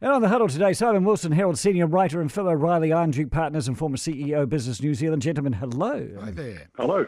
And on the huddle today, Simon Wilson, Herald senior writer, and Phil O'Reilly Iron Duke Partners and former CEO Business New Zealand. Gentlemen, hello. Hi there. Hello.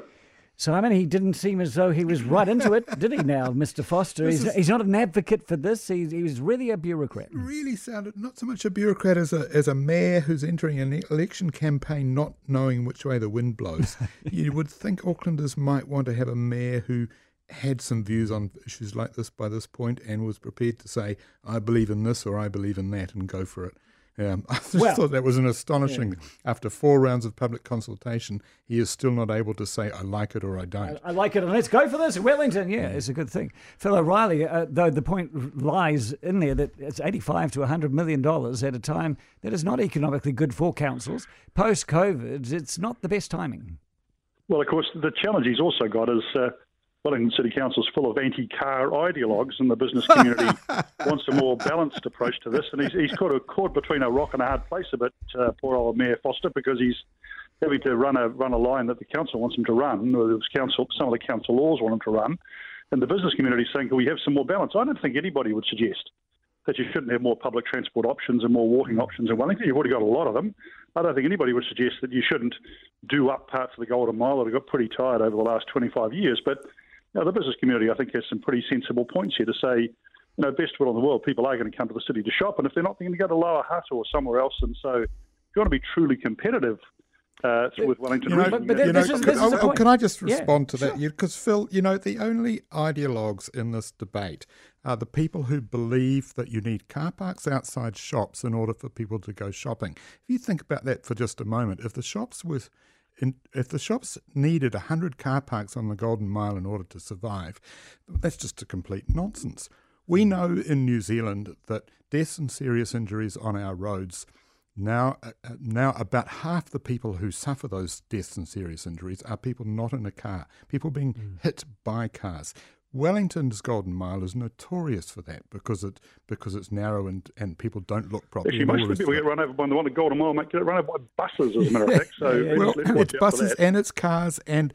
Simon, he didn't seem as though he was right into it, did he now, Mr. Foster? He's, is- he's not an advocate for this. He's, he was really a bureaucrat. Really sounded not so much a bureaucrat as a as a mayor who's entering an election campaign not knowing which way the wind blows. you would think Aucklanders might want to have a mayor who had some views on issues like this by this point and was prepared to say, I believe in this or I believe in that and go for it. Um, I just Well- thought that was an astonishing. After four rounds of public consultation, he is still not able to say, I like it or I don't. I like it, and let's go for this. Wellington, yeah, it's a good thing. Phil O'Reilly, uh, though the point lies in there that it's 85 to 100 million dollars at a time that is not economically good for councils. Post COVID, it's not the best timing. Well, of course, the challenge he's also got is uh, Wellington City Council is full of anti-car ideologues, and the business community wants a more balanced approach to this. And he's, he's caught, a, caught between a rock and a hard place a bit, uh, poor old Mayor Foster, because he's having to run a run a line that the council wants him to run, or the council, some of the council laws want him to run, and the business community is saying, "Can we have some more balance?" I don't think anybody would suggest that you shouldn't have more public transport options and more walking options in Wellington. You've already got a lot of them. I don't think anybody would suggest that you shouldn't do up parts of the Golden Mile that have got pretty tired over the last 25 years. But you know, the business community, I think, has some pretty sensible points here to say, you know, best will in the world, people are going to come to the city to shop, and if they're not, they're going to go to Lower Hutt or somewhere else. And so, if you want to be truly competitive uh, with Wellington You know, But- but you you know, is- could, this is the oh, oh, can I just Yeah, respond to that? Because Phil, you know, the only ideologues in this debate are the people who believe that you need car parks outside shops in order for people to go shopping. If you think about that for just a moment, if the shops was in, if the shops needed 100 car parks on the Golden Mile in order to survive, that's just a complete nonsense. We know in New Zealand that deaths and serious injuries on our roads now, uh, uh, now about half the people who suffer those deaths and serious injuries are people not in a car, people being hit by cars. Wellington's Golden Mile is notorious for that because it because it's narrow and, and people don't look properly. Actually, most of the people get run over by the one at Golden Mile, might get run over by buses, as a matter of fact. So let's- Well, let's it's buses and it's cars and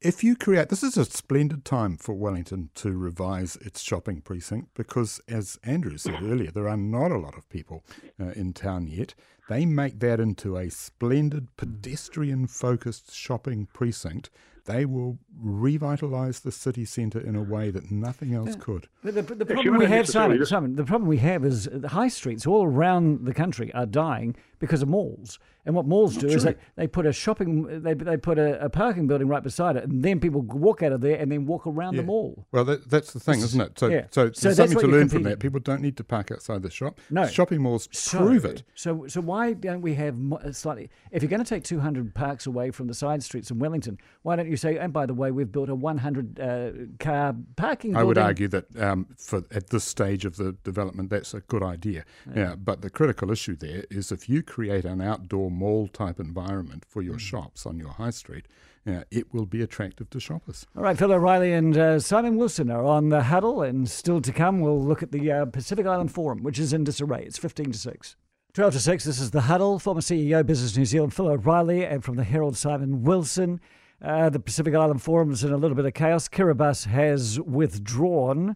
if you create this is a splendid time for Wellington to revise its shopping precinct because as Andrew said earlier there are not a lot of people uh, in town yet they make that into a splendid pedestrian focused shopping precinct they will revitalize the city centre in a way that nothing else could. But the, the problem we're we have, Simon, Simon, the problem we have is the high streets all around the country are dying because of malls. And what malls do is they, they put a shopping, they, they put a, a parking building right beside it, and then people walk out of there and then walk around the mall. Well, that, that's the thing, isn't it? So, yeah. so, So there's something to learn from that. People don't need to park outside the shop. No. shopping malls So, prove it. So, so why don't we have uh, slightly? If you're going to take 200 parks away from the side streets in Wellington, why don't you say? And by the way, we've built a 100 uh, car parking. building. I would argue that um, for at this stage of the development, that's a good idea. Yeah. but the critical issue there is if you create an outdoor mall type environment for Mm. your shops on your high street, yeah, it will be attractive to shoppers. All right, Phil O'Reilly and uh, Simon Wilson are on the huddle, and still to come, we'll look at the uh, Pacific Island Forum, which is in disarray. It's 15 to 6. 12 to 6, this is the huddle. Former CEO, Business New Zealand, Phil O'Reilly, and from the Herald, Simon Wilson. Uh, the Pacific Island Forum is in a little bit of chaos. Kiribati has withdrawn.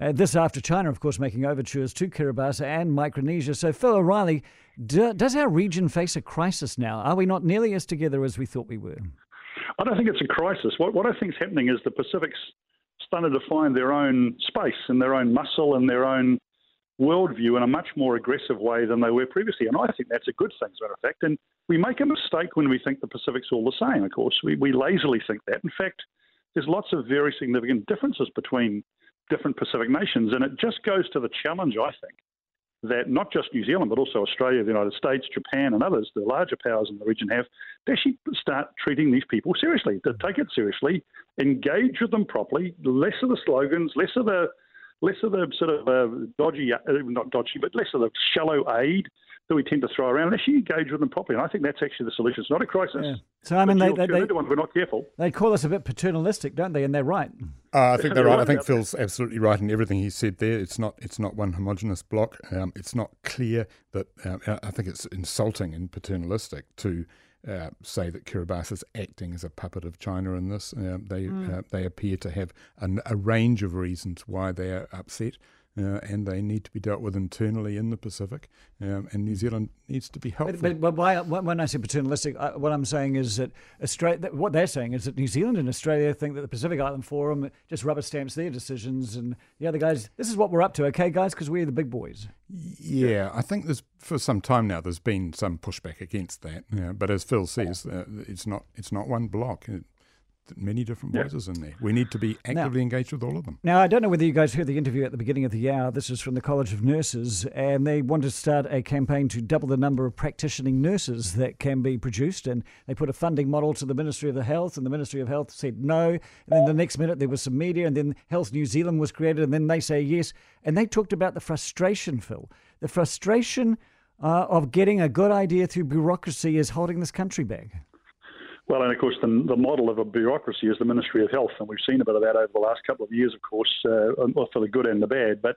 Uh, this after China, of course, making overtures to Kiribati and Micronesia. So, Phil O'Reilly, do, does our region face a crisis now? Are we not nearly as together as we thought we were? I don't think it's a crisis. What, what I think is happening is the Pacific's starting to find their own space and their own muscle and their own worldview in a much more aggressive way than they were previously. And I think that's a good thing, as a matter of fact. And we make a mistake when we think the Pacific's all the same, of course. We, we lazily think that. In fact, there's lots of very significant differences between different Pacific nations. And it just goes to the challenge, I think, that not just New Zealand, but also Australia, the United States, Japan, and others, the larger powers in the region have, to actually start treating these people seriously, to take it seriously, engage with them properly, less of the slogans, less of the less of the sort of uh, dodgy, uh, not dodgy, but less of the shallow aid that we tend to throw around, unless you engage with them properly. And I think that's actually the solution. It's not a crisis. Yeah. So, I mean, they, they, they, one, we're not careful. They call us a bit paternalistic, don't they? And they're right. Uh, I think they're right. I think Phil's absolutely right in everything he said there. It's not it's not one homogenous block. Um, it's not clear that um, I I think it's insulting and paternalistic to uh, say that Kiribati is acting as a puppet of China in this. Um, they uh, they appear to have an, a range of reasons why they are upset. Uh, and they need to be dealt with internally in the Pacific. Um, and New Zealand needs to be helpful. But, but, but why, when I say paternalistic, uh, what I'm saying is that Australia, what they're saying is that New Zealand and Australia think that the Pacific Island Forum just rubber stamps their decisions, and the other guys, this is what we're up to, okay, guys, because we're the big boys. Yeah, I think there's for some time now there's been some pushback against that. Yeah, but as Phil says, uh, it's not it's not one block. It, many different voices yeah. in there. We need to be actively now, engaged with all of them. Now, I don't know whether you guys heard the interview at the beginning of the hour. This is from the College of Nurses, and they want to start a campaign to double the number of practicing nurses that can be produced. And they put a funding model to the Ministry of the Health, and the Ministry of Health said no. And then the next minute there was some media, and then Health New Zealand was created, and then they say yes. And they talked about the frustration, Phil, the frustration uh, of getting a good idea through bureaucracy is holding this country back. Well, and of course, the, the model of a bureaucracy is the Ministry of Health, and we've seen a bit of that over the last couple of years, of course, uh, for the good and the bad. But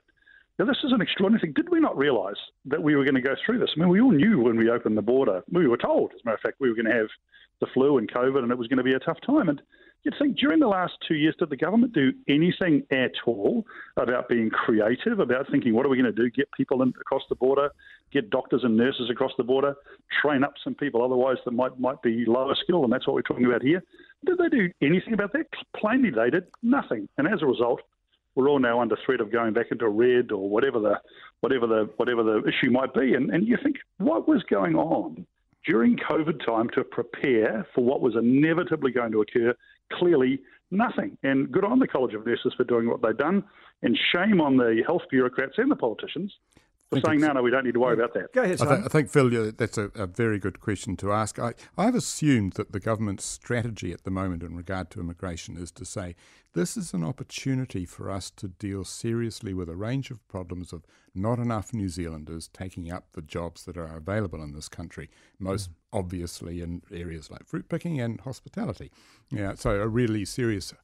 this is an extraordinary thing. Did we not realise that we were going to go through this? I mean, we all knew when we opened the border. We were told, as a matter of fact, we were going to have the flu and COVID, and it was going to be a tough time. And you'd think during the last two years, did the government do anything at all about being creative, about thinking, what are we going to do? Get people in, across the border, get doctors and nurses across the border, train up some people otherwise that might, might be lower skill, and that's what we're talking about here. Did they do anything about that? Plainly, they did nothing. And as a result, we're all now under threat of going back into red or whatever the whatever the whatever the issue might be. And, and you think, what was going on during COVID time to prepare for what was inevitably going to occur clearly nothing. And good on the College of Nurses for doing what they've done, and shame on the health bureaucrats and the politicians for saying, no, no, we don't need to worry about that. Go ahead, I, th- I, think, Phil, that's a, a, very good question to ask. I, I've assumed that the government's strategy at the moment in regard to immigration is to say this is an opportunity for us to deal seriously with a range of problems of not enough New Zealanders taking up the jobs that are available in this country, most mm. obviously in areas like fruit picking and hospitality. Yeah, so a really serious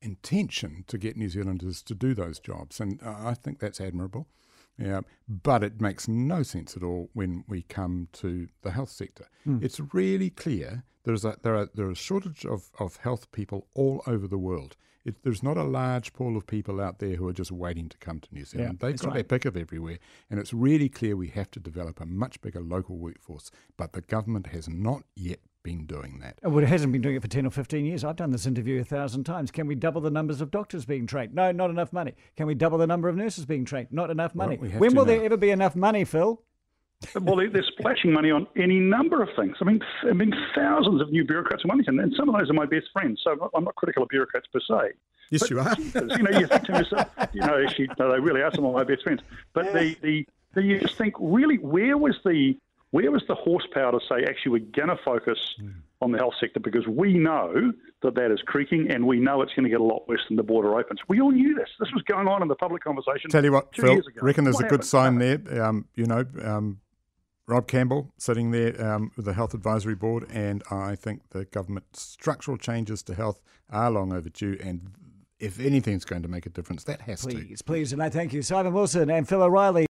intention to get New Zealanders to do those jobs, and uh, I think that's admirable. Yeah, but it makes no sense at all when we come to the health sector. Mm. It's really clear there's a, there are there are a shortage of, of health people all over the world. It, there's not a large pool of people out there who are just waiting to come to New Zealand. Yeah, They've got right. their pick of everywhere, and it's really clear we have to develop a much bigger local workforce. But the government has not yet been doing that. Oh, well, it hasn't been doing it for 10 or 15 years. I've done this interview a thousand times. Can we double the numbers of doctors being trained? No, not enough money. Can we double the number of nurses being trained? Not enough money. Well, when will now. there ever be enough money, Phil? well, they're splashing money on any number of things. I mean, I mean, thousands of new bureaucrats in Wellington, and some of those are my best friends. So I'm not critical of bureaucrats per se. Yes, but, you are. Jesus, you know, you think to yourself, you know, actually, no, they really are some of my best friends. But yeah. the, the, the, you just think, really, where was the where was the horsepower to say, actually, we're going to focus mm. on the health sector because we know that that is creaking and we know it's going to get a lot worse than the border opens. We all knew this. This was going on in the public conversation. Tell you what, Phil, reckon there's what a good sign there. Um, you know, um, Rob Campbell sitting there um, with the Health Advisory Board, and I think the government structural changes to health are long overdue. And if anything's going to make a difference, that has please, to. Please, please. And I thank you, Simon Wilson and Phil O'Reilly.